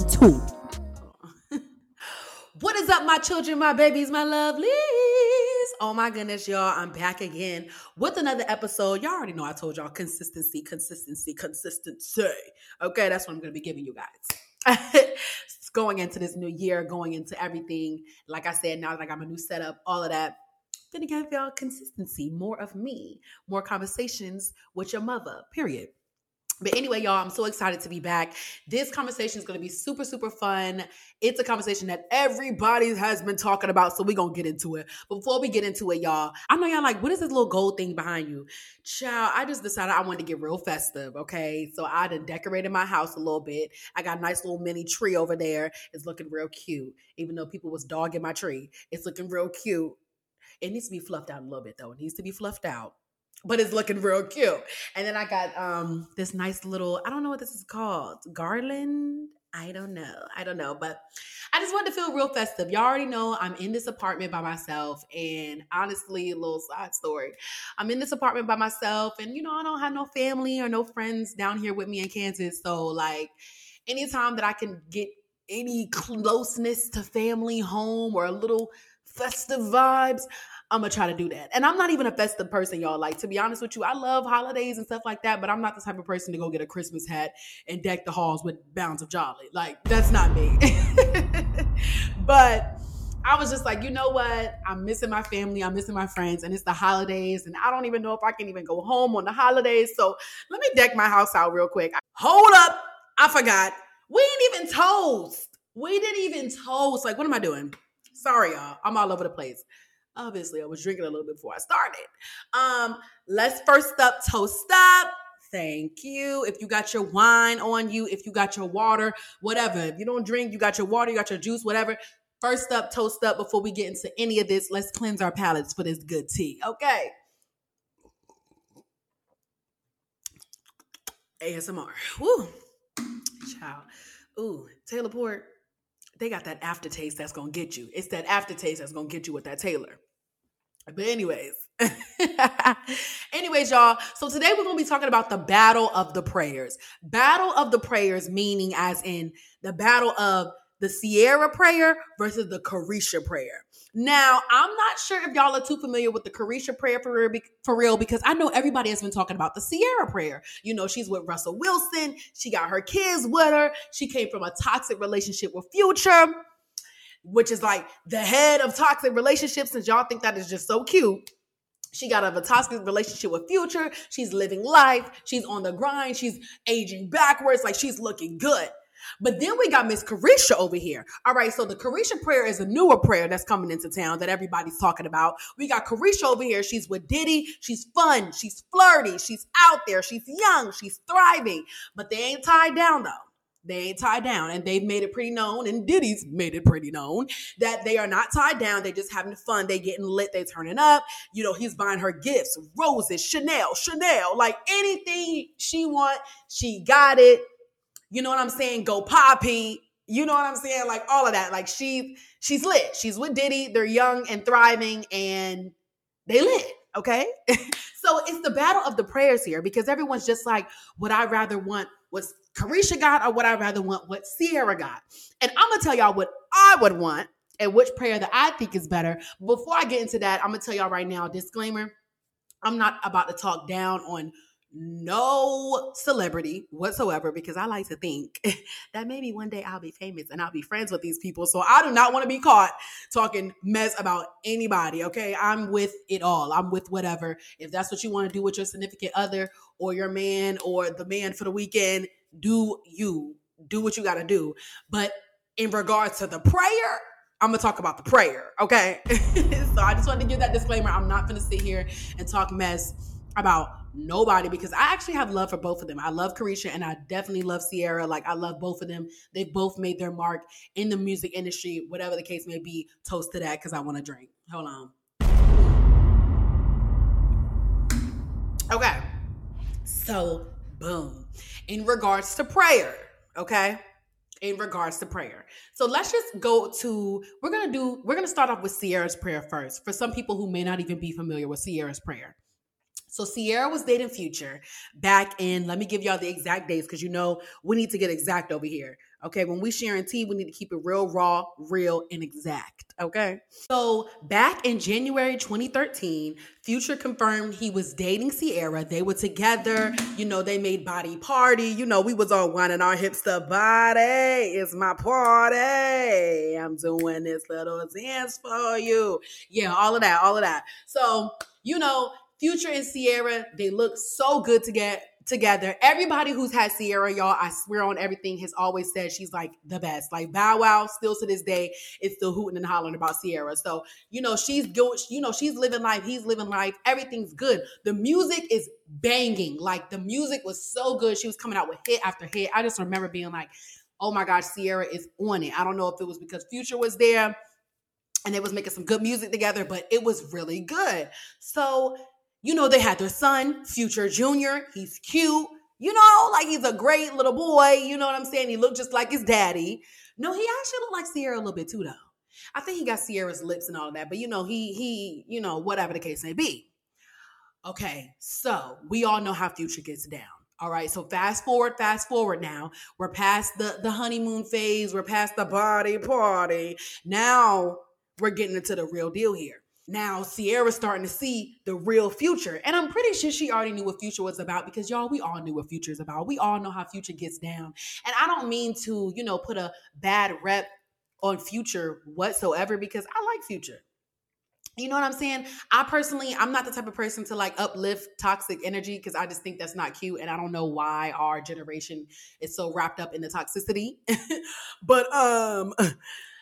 one, two. what is up, my children, my babies, my lovelies? Oh my goodness, y'all. I'm back again with another episode. Y'all already know I told y'all consistency, consistency, consistency. Okay, that's what I'm going to be giving you guys. going into this new year, going into everything. Like I said, now that I got my new setup, all of that. Gonna give y'all consistency, more of me, more conversations with your mother, period. But anyway, y'all, I'm so excited to be back. This conversation is going to be super, super fun. It's a conversation that everybody has been talking about, so we're going to get into it. Before we get into it, y'all, I know y'all like, what is this little gold thing behind you? Child, I just decided I wanted to get real festive, okay? So I done decorated my house a little bit. I got a nice little mini tree over there. It's looking real cute, even though people was dogging my tree. It's looking real cute. It needs to be fluffed out a little bit, though. It needs to be fluffed out but it's looking real cute. And then I got um this nice little, I don't know what this is called, garland. I don't know. I don't know, but I just wanted to feel real festive. Y'all already know I'm in this apartment by myself. And honestly, a little side story. I'm in this apartment by myself, and you know, I don't have no family or no friends down here with me in Kansas. So, like, anytime that I can get any closeness to family, home, or a little festive vibes, I'm gonna try to do that. And I'm not even a festive person, y'all. Like to be honest with you, I love holidays and stuff like that, but I'm not the type of person to go get a Christmas hat and deck the halls with bounds of jolly. Like that's not me. but I was just like, you know what? I'm missing my family. I'm missing my friends, and it's the holidays, and I don't even know if I can even go home on the holidays. So let me deck my house out real quick. Hold up, I forgot. We ain't even toast. We didn't even toast. Like, what am I doing? Sorry, y'all. I'm all over the place. Obviously, I was drinking a little bit before I started. Um, let's first up toast up. Thank you. If you got your wine on you, if you got your water, whatever. If you don't drink, you got your water, you got your juice, whatever. First up, toast up before we get into any of this. Let's cleanse our palates for this good tea. Okay. ASMR. Woo. Child. Ooh, Taylor Port they got that aftertaste that's gonna get you. It's that aftertaste that's gonna get you with that Taylor. But anyways, anyways, y'all. So today we're gonna be talking about the battle of the prayers. Battle of the prayers, meaning as in the battle of the Ciara prayer versus the Caresha prayer. Now, I'm not sure if y'all are too familiar with the Caresha prayer for real, for real because I know everybody has been talking about the Ciara prayer. You know, she's with Russell Wilson. She got her kids with her. She came from a toxic relationship with Future, which is like the head of toxic relationships. Since y'all think that is just so cute. She got a toxic relationship with Future. She's living life. She's on the grind. She's aging backwards. Like she's looking good. But then we got Miss Caresha over here. All right, so the Caresha prayer is a newer prayer that's coming into town that everybody's talking about. We got Caresha over here. She's with Diddy. She's fun. She's flirty. She's out there. She's young. She's thriving. But they ain't tied down though. They ain't tied down, and they've made it pretty known, and Diddy's made it pretty known that they are not tied down. They just having fun. They getting lit. They turning up. You know, he's buying her gifts, roses, Chanel, Chanel, like anything she want, she got it you know what I'm saying? Go Poppy. You know what I'm saying? Like all of that. Like she's she's lit. She's with Diddy. They're young and thriving and they lit. Okay. so it's the battle of the prayers here because everyone's just like, would I rather want what Caresha got or would I rather want what Ciara got? And I'm gonna tell y'all what I would want and which prayer that I think is better. Before I get into that, I'm gonna tell y'all right now, disclaimer. I'm not about to talk down on no celebrity whatsoever because I like to think that maybe one day I'll be famous and I'll be friends with these people. So I do not want to be caught talking mess about anybody. Okay. I'm with it all. I'm with whatever. If that's what you want to do with your significant other or your man or the man for the weekend, do you do what you got to do. But in regards to the prayer, I'm gonna talk about the prayer, okay? so I just wanted to give that disclaimer. I'm not gonna sit here and talk mess about nobody because I actually have love for both of them. I love Caresha and I definitely love Ciara. Like I love both of them. They both made their mark in the music industry, whatever the case may be. Toast to that because I want to drink. Hold on. Okay. So, boom. In regards to prayer, okay? In regards to prayer. So let's just go to, we're going to do, we're going to start off with Ciara's prayer first for some people who may not even be familiar with Ciara's prayer. So Ciara was dating Future back in, let me give y'all the exact dates because you know we need to get exact over here. Okay, when we sharing tea, we need to keep it real raw, real, and exact. Okay. So back in January 2013, Future confirmed he was dating Ciara. They were together. You know, they made body party. You know, we was all whining our hipster body. It's my party. I'm doing this little dance for you. Yeah, all of that, all of that. So, you know, Future and Ciara, they look so good to get together. Everybody who's had Ciara, y'all, I swear on everything, has always said she's like the best. Like Bow Wow, still to this day, is still hooting and hollering about Ciara. So, you know, she's going, you know, she's living life, he's living life, everything's good. The music is banging. Like the music was so good. She was coming out with hit after hit. I just remember being like, oh my gosh, Ciara is on it. I don't know if it was because Future was there and they was making some good music together, but it was really good. So you know, they had their son, Future Jr. He's cute. You know, like he's a great little boy. You know what I'm saying? He looked just like his daddy. No, he actually looked like Ciara a little bit too, though. I think he got Ciara's lips and all of that, but you know, he he, you know, whatever the case may be. Okay, so we all know how Future gets down. All right, so fast forward, fast forward now. We're past the the honeymoon phase. We're past the body party. Now we're getting into the real deal here now Ciara's starting to see the real future. And I'm pretty sure she already knew what future was about because y'all, we all knew what future is about. We all know how future gets down. And I don't mean to, you know, put a bad rep on future whatsoever because I like future. You know what I'm saying? I personally, I'm not the type of person to like uplift toxic energy because I just think that's not cute. And I don't know why our generation is so wrapped up in the toxicity. but um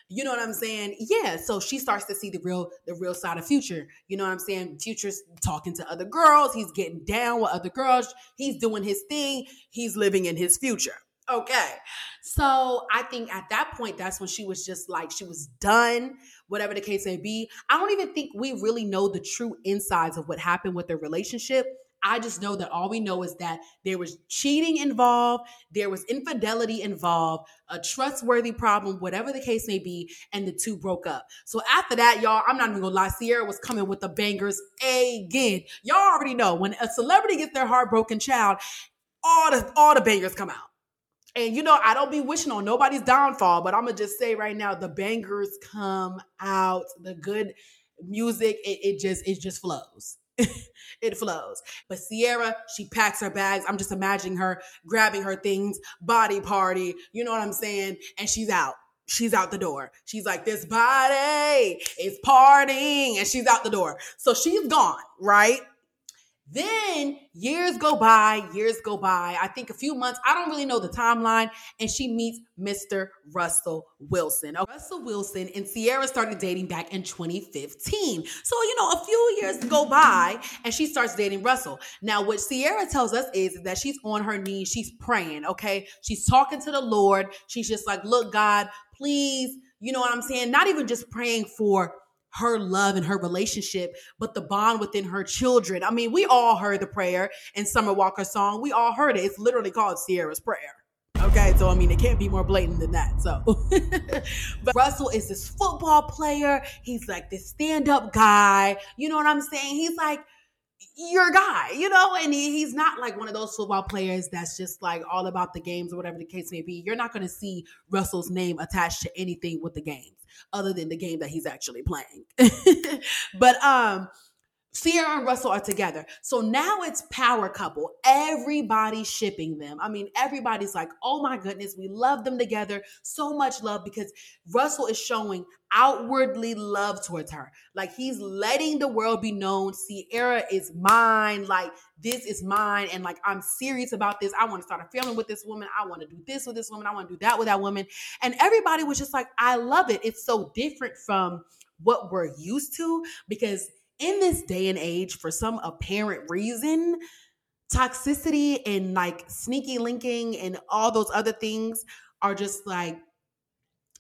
you know what I'm saying? Yeah. So she starts to see the real, the real side of Future. You know what I'm saying? Future's talking to other girls. He's getting down with other girls. He's doing his thing. He's living in his future. Okay. So I think at that point, that's when she was just like, she was done, whatever the case may be. I don't even think we really know the true insides of what happened with their relationship I just know that all we know is that there was cheating involved, there was infidelity involved, a trustworthy problem, whatever the case may be, and the two broke up. So after that, y'all, I'm not even gonna lie, Ciara was coming with the bangers again. Y'all already know when a celebrity gets their heartbroken child, all the all the bangers come out. And you know, I don't be wishing on nobody's downfall, but I'm gonna just say right now, the bangers come out, the good music, it, it just it just flows. it flows. But Ciara, she packs her bags. I'm just imagining her grabbing her things, body party, you know what I'm saying? And she's out. She's out the door. She's like, this body is partying, and she's out the door. So she's gone, right? Then years go by, years go by. I think a few months, I don't really know the timeline, and she meets Mr. Russell Wilson. Russell Wilson and Ciara started dating back in 2015. So, you know, a few years go by and she starts dating Russell. Now, what Ciara tells us is that she's on her knees, she's praying, okay? She's talking to the Lord. She's just like, look, God, please, you know what I'm saying? Not even just praying for her love and her relationship, but the bond within her children. I mean, we all heard the prayer in Summer Walker's song. We all heard it. It's literally called Ciara's Prayer. Okay, so I mean, it can't be more blatant than that. So, but Russell is this football player. He's like this stand up guy. You know what I'm saying? He's like, your guy, you know, and he, he's not like one of those football players that's just like all about the games or whatever the case may be. You're not going to see Russell's name attached to anything with the games other than the game that he's actually playing. but um Ciara and Russell are together. So now it's power couple. Everybody's shipping them. I mean, everybody's like, oh my goodness, we love them together. So much love because Russell is showing outwardly love towards her. Like he's letting the world be known. Ciara is mine. Like this is mine. And like I'm serious about this. I want to start a family with this woman. I want to do this with this woman. I want to do that with that woman. And everybody was just like, I love it. It's so different from what we're used to because in this day and age, for some apparent reason, toxicity and like sneaky linking and all those other things are just like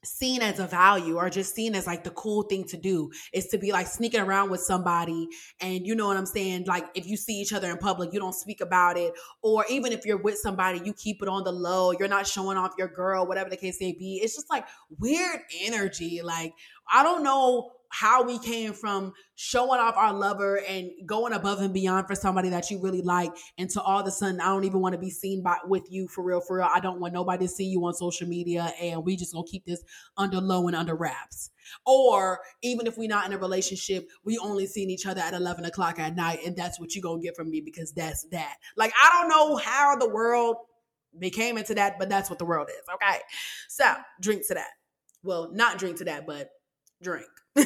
seen as a value or just seen as like the cool thing to do is to be like sneaking around with somebody. And you know what I'm saying? Like if you see each other in public you don't speak about it. Or even if you're with somebody you keep it on the low. You're not showing off your girl whatever the case may be. It's just like weird energy. Like I don't know how we came from showing off our lover and going above and beyond for somebody that you really like and to all of a sudden I don't even want to be seen by with you for real for real. I don't want nobody to see you on social media and we just gonna keep this under low and under wraps. Or even if we're not in a relationship, we only seeing each other at 11 o'clock at night and that's what you gonna get from me because that's that. Like I don't know how the world became into that, but that's what the world is. Okay. So drink to that. Well, not drink to that, but drink.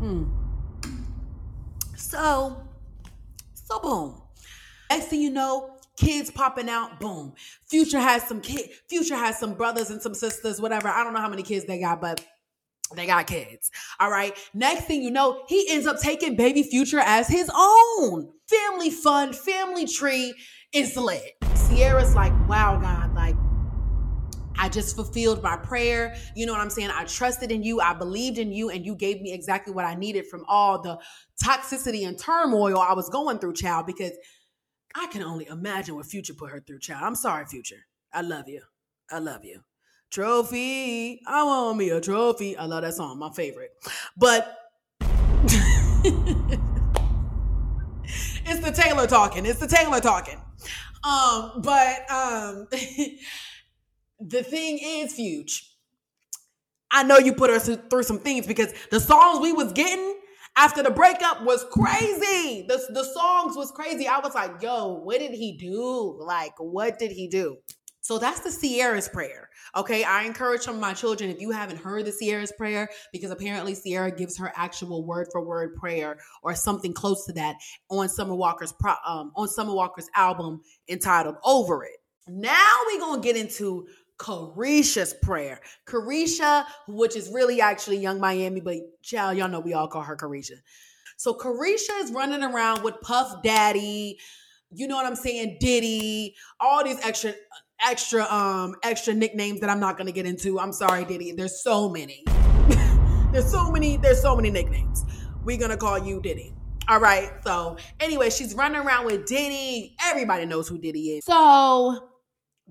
mm. So, so boom. Next thing you know, kids popping out, boom. Future has some kid, Future has some brothers and some sisters, whatever. I don't know how many kids they got, but they got kids. All right. Next thing you know, he ends up taking baby Future as his own. Family fun, family tree is lit. Ciara's like, wow, God, I just fulfilled my prayer. You know what I'm saying? I trusted in you. I believed in you, and you gave me exactly what I needed from all the toxicity and turmoil I was going through, child, because I can only imagine what Future put her through, child. I'm sorry, Future. I love you. I love you. Trophy. I want me a trophy. I love that song, my favorite. But it's the Taylor talking. It's the Taylor talking. Um, but um the thing is, Fuge, I know you put us through some things because the songs we was getting after the breakup was crazy. The, the songs was crazy. I was like, yo, what did he do? Like, what did he do? So that's the Ciara's prayer. Okay. I encourage some of my children, if you haven't heard the Ciara's prayer, because apparently Ciara gives her actual word for word prayer or something close to that on Summer Walker's pro, um, on Summer Walker's album entitled Over It. Now we're gonna get into Caresha's prayer. Caresha, which is really actually Yung Miami, but child, y'all know we all call her Caresha. So Caresha is running around with Puff Daddy, you know what I'm saying, Diddy, all these extra extra um extra nicknames that I'm not gonna get into. I'm sorry, Diddy. There's so many. there's so many, there's so many nicknames. We're gonna call you Diddy. All right. So anyway, she's running around with Diddy. Everybody knows who Diddy is. So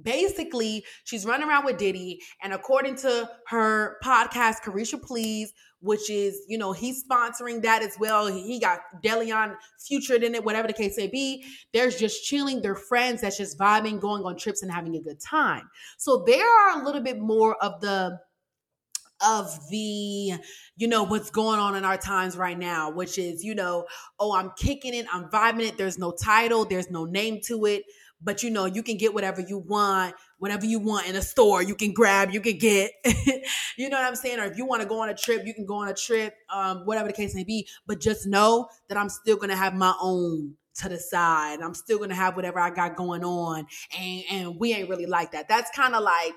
basically she's running around with Diddy, and according to her podcast, Caresha Please, which is you know he's sponsoring that as well. He got Deleon featured in it, whatever the case may be. There's just chilling. They're friends that's just vibing, going on trips, and having a good time. So there are a little bit more of the of the you know what's going on in our times right now which is you know oh i'm kicking it i'm vibing it there's no title there's no name to it but you know you can get whatever you want whatever you want in a store you can grab you can get. You know what i'm saying? Or if you want to go on a trip you can go on a trip um, whatever the case may be. But just know that i'm still gonna have my own to the side. I'm still gonna have whatever i got going on and and we ain't really like that. That's kind of like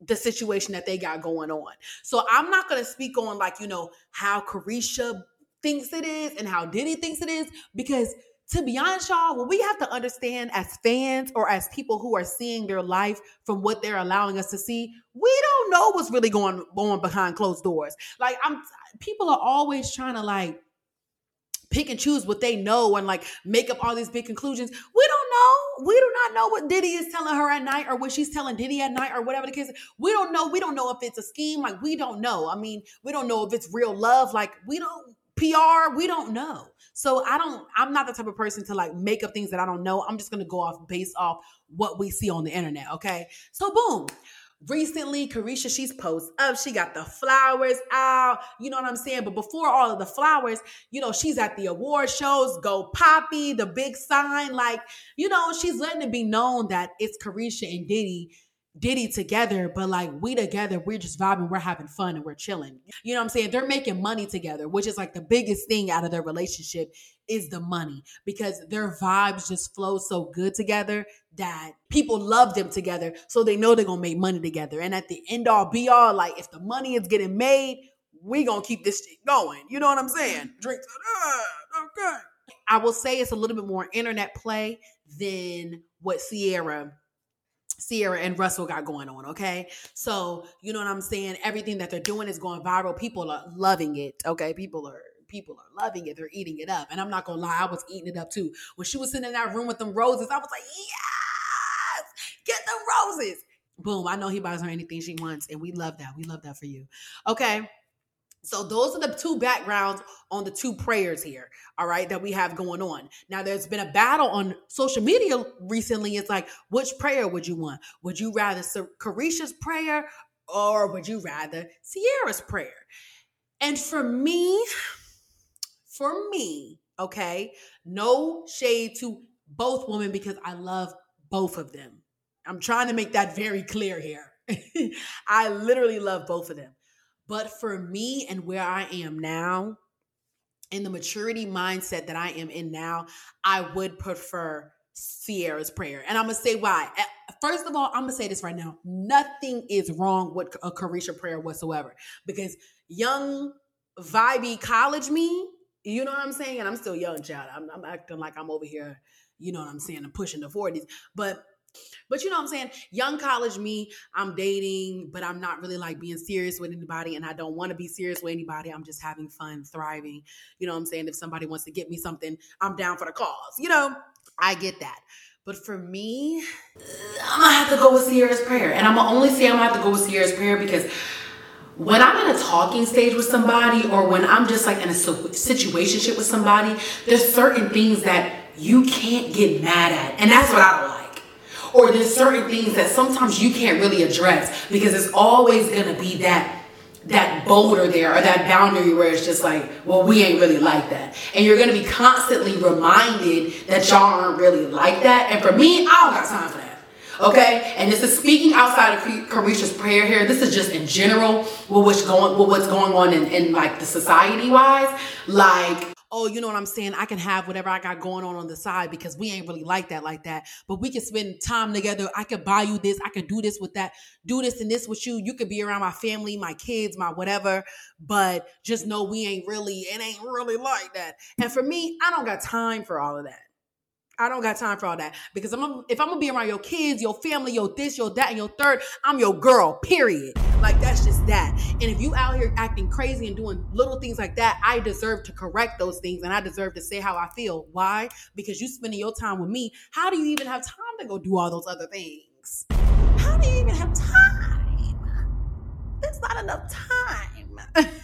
the situation that they got going on. So i'm not gonna speak on like you know how caresha thinks it is and how diddy thinks it is because to be honest, y'all, what we have to understand as fans or as people who are seeing their life from what they're allowing us to see, we don't know what's really going on behind closed doors. Like I'm people are always trying to like pick and choose what they know and like make up all these big conclusions. We don't know. We do not know what Diddy is telling her at night or what she's telling Diddy at night or whatever the case. Is. We don't know. We don't know if it's a scheme. Like we don't know. I mean, we don't know if it's real love. Like we don't PR. We don't know. So I don't, I'm not the type of person to like make up things that I don't know. I'm just gonna go off based off what we see on the internet. Okay. So boom. Recently, Caresha, she's posed up. She got the flowers out. You know what I'm saying? But before all of the flowers, you know, she's at the award shows, go poppy, the big sign. Like, you know, she's letting it be known that it's Caresha and Diddy Diddy together, but like we together, we're just vibing, we're having fun and we're chilling. You know what I'm saying? They're making money together, which is like the biggest thing out of their relationship is the money because their vibes just flow so good together that people love them together. So they know they're gonna make money together. And at the end all be all, like if the money is getting made, we gonna keep this shit going. You know what I'm saying? Drinks. Uh, okay. I will say it's a little bit more internet play than what Ciara Ciara and Russell got going on. Okay. So, you know what I'm saying? Everything that they're doing is going viral. People are loving it. Okay. People are people are loving it. They're eating it up. And I'm not gonna lie, I was eating it up too. When she was sitting in that room with them roses, I was like, yes, get the roses. Boom. I know he buys her anything she wants. And we love that. We love that for you. Okay. So those are the two backgrounds on the two prayers here, all right, that we have going on. Now there's been a battle on social media recently. It's like, which prayer would you want? Would you rather Caresha's prayer or would you rather Ciara's prayer? And for me, for me, okay, no shade to both women because I love both of them. I'm trying to make that very clear here. I literally love both of them. But for me and where I am now, in the maturity mindset that I am in now, I would prefer Ciara's prayer. And I'm going to say why. First of all, I'm going to say this right now. Nothing is wrong with a Caresha prayer whatsoever because young, vibey college me, you know what I'm saying? And I'm still young, child. I'm, I'm acting like I'm over here, you know what I'm saying? I'm pushing the 40s. But but you know what I'm saying? Young college me, I'm dating, but I'm not really like being serious with anybody and I don't want to be serious with anybody. I'm just having fun, thriving. You know what I'm saying? If somebody wants to get me something, I'm down for the cause. You know, I get that. But for me, I'm gonna have to go with Ciara's prayer. And I'm gonna only say I'm gonna have to go with Ciara's prayer because when I'm in a talking stage with somebody or when I'm just like in a situation with somebody, there's certain things that you can't get mad at. And that's what I don't or there's certain things that sometimes you can't really address because it's always going to be that that boulder there or that boundary where it's just like, well, we ain't really like that. And you're to be constantly reminded that y'all aren't really like that. And for me, I don't got time for that. Okay, and this is speaking outside of Caresha's prayer here. This is just in general what's going, what's going on in, in like the society wise. Like oh, you know what I'm saying? I can have whatever I got going on on the side because we ain't really like that, like that. But we can spend time together. I could buy you this. I could do this with that, do this and this with you. You could be around my family, my kids, my whatever. But just know we ain't really, it ain't really like that. And for me, I don't got time for all of that. I don't got time for all that because I'm if I'm gonna be around your kids, your family, your this, your that, and your third, I'm your girl. Period. Like that's just that. And if you out here acting crazy and doing little things like that, I deserve to correct those things and I deserve to say how I feel. Why? Because you spending your time with me. How do you even have time to go do all those other things? How do you even have time? There's not enough time.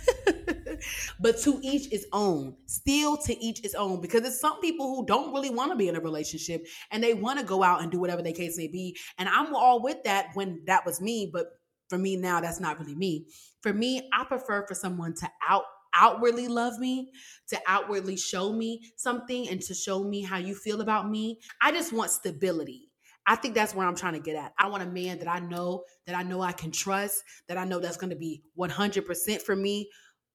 but to each its own. Still to each its own because there's some people who don't really want to be in a relationship and they want to go out and do whatever their case may be. And I'm all with that when that was me, but for me now, that's not really me. For me, I prefer for someone to out outwardly love me, to outwardly show me something and to show me how you feel about me. I just want stability. I think that's where I'm trying to get at. I want a man that I know that I know I can trust, that I know that's going to be 100% for me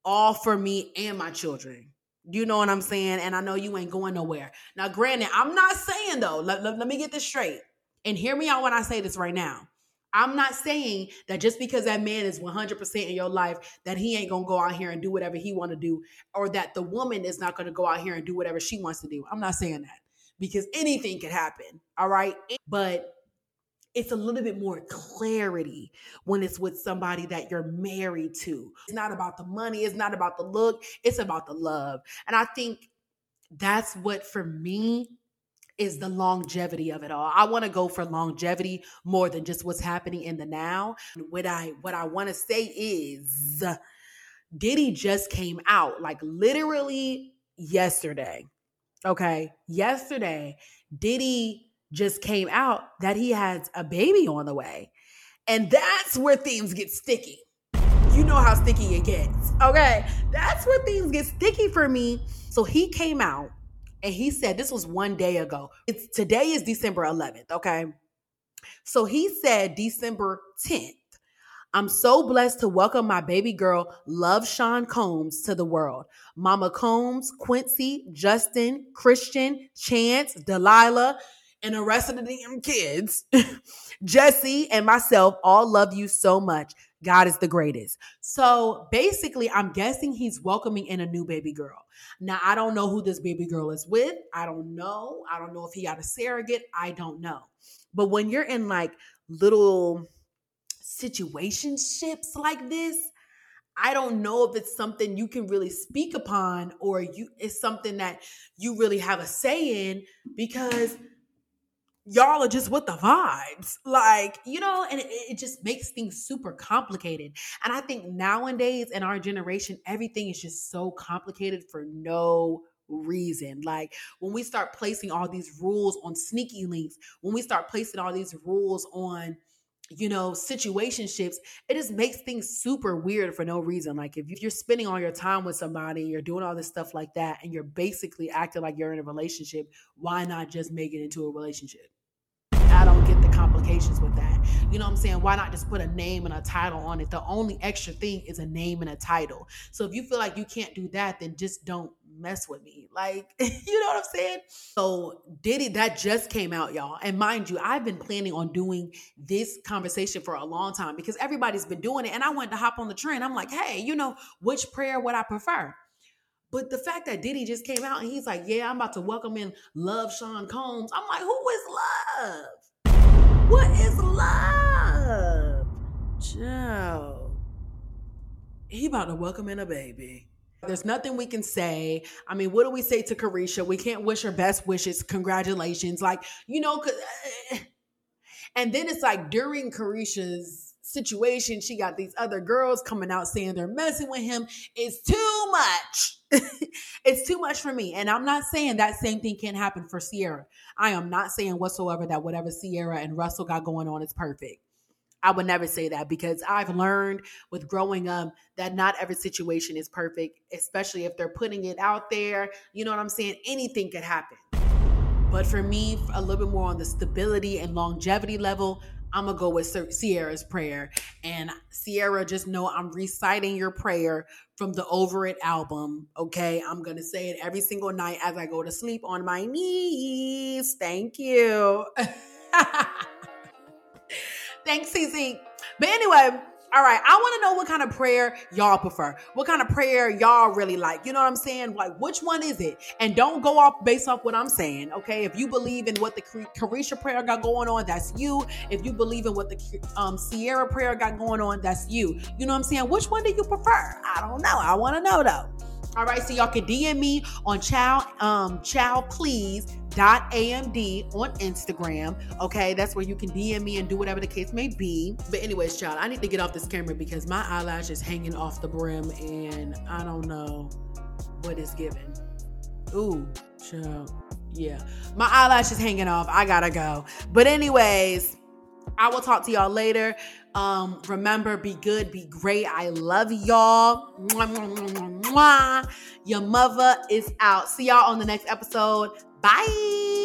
all for me and my children. You know what I'm saying? And I know you ain't going nowhere. Now, granted, I'm not saying though, let, let, let me get this straight. And hear me out when I say this right now. I'm not saying that just because that man is 100% in your life that he ain't going to go out here and do whatever he want to do or that the woman is not going to go out here and do whatever she wants to do. I'm not saying that because anything could happen, all right? But it's a little bit more clarity when it's with somebody that you're married to. It's not about the money, it's not about the look, it's about the love. And I think that's what for me is the longevity of it all. I want to go for longevity more than just what's happening in the now. What I what I want to say is Diddy just came out like literally yesterday. Okay? Yesterday, Diddy just came out that he has a baby on the way. And that's where things get sticky. You know how sticky it gets. Okay. That's where things get sticky for me. So he came out and he said this was one day ago. It's today is December 11th. Okay. So he said December 10th. I'm so blessed to welcome my baby girl, Love Sean Combs, to the world. Mama Combs, Quincy, Justin, Christian, Chance, Delilah, and the rest of the damn kids, Jesse and myself all love you so much. God is the greatest. So basically, I'm guessing he's welcoming in a new baby girl. Now, I don't know who this baby girl is with. I don't know. I don't know if he got a surrogate. I don't know. But when you're in like little situationships like this, I don't know if it's something you can really speak upon or you it's something that you really have a say in because y'all are just with the vibes. Like, you know, and it, it, just makes things super complicated. And I think nowadays in our generation, everything is just so complicated for no reason. Like when we start placing all these rules on sneaky links, when we start placing all these rules on you know, situationships, it just makes things super weird for no reason. Like if you're spending all your time with somebody, you're doing all this stuff like that, and you're basically acting like you're in a relationship, why not just make it into a relationship? I don't get the complications with that. You know what I'm saying? Why not just put a name and a title on it? The only extra thing is a name and a title. So if you feel like you can't do that, then just don't mess with me. Like, you know what I'm saying? So Diddy, that just came out, y'all. And mind you, I've been planning on doing this conversation for a long time because everybody's been doing it. And I wanted to hop on the trend. I'm like, hey, you know, which prayer would I prefer? But the fact that Diddy just came out and he's like, yeah, I'm about to welcome in Love Sean Combs. I'm like, who is love? What is love? Joe. He about to welcome in a baby. There's nothing we can say. I mean, what do we say to Caresha? We can't wish her best wishes. Congratulations. Like, you know, eh. and then it's like during Caresha's situation, she got these other girls coming out saying they're messing with him. It's too much. it's too much for me. And I'm not saying that same thing can't happen for Ciara. I am not saying whatsoever that whatever Ciara and Russell got going on is perfect. I would never say that because I've learned with growing up that not every situation is perfect, especially if they're putting it out there. You know what I'm saying? Anything could happen. But for me, a little bit more on the stability and longevity level, I'm gonna go with Ciara's prayer. And Ciara, just know I'm reciting your prayer from the Over It album. Okay, I'm gonna say it every single night as I go to sleep on my knees. Thank you. Thanks, CC. But anyway, all right, I want to know what kind of prayer y'all prefer. What kind of prayer y'all really like? You know what I'm saying? Like, which one is it? And don't go off based off what I'm saying, okay? If you believe in what the Caresha prayer got going on, that's you. If you believe in what the um, Ciara prayer got going on, that's you. You know what I'm saying? Which one do you prefer? I don't know. I want to know though. All right, so y'all can DM me on chow um please dot amd on Instagram. Okay, that's where you can DM me and do whatever the case may be. But anyways, child, I need to get off this camera because my eyelash is hanging off the brim and I don't know what is giving. Ooh, child. Yeah, my eyelash is hanging off. I gotta go. But anyways, I will talk to y'all later. Um, remember, be good, be great. I love y'all. Mwah, mwah, mwah, Your mother is out. See y'all on the next episode. Bye.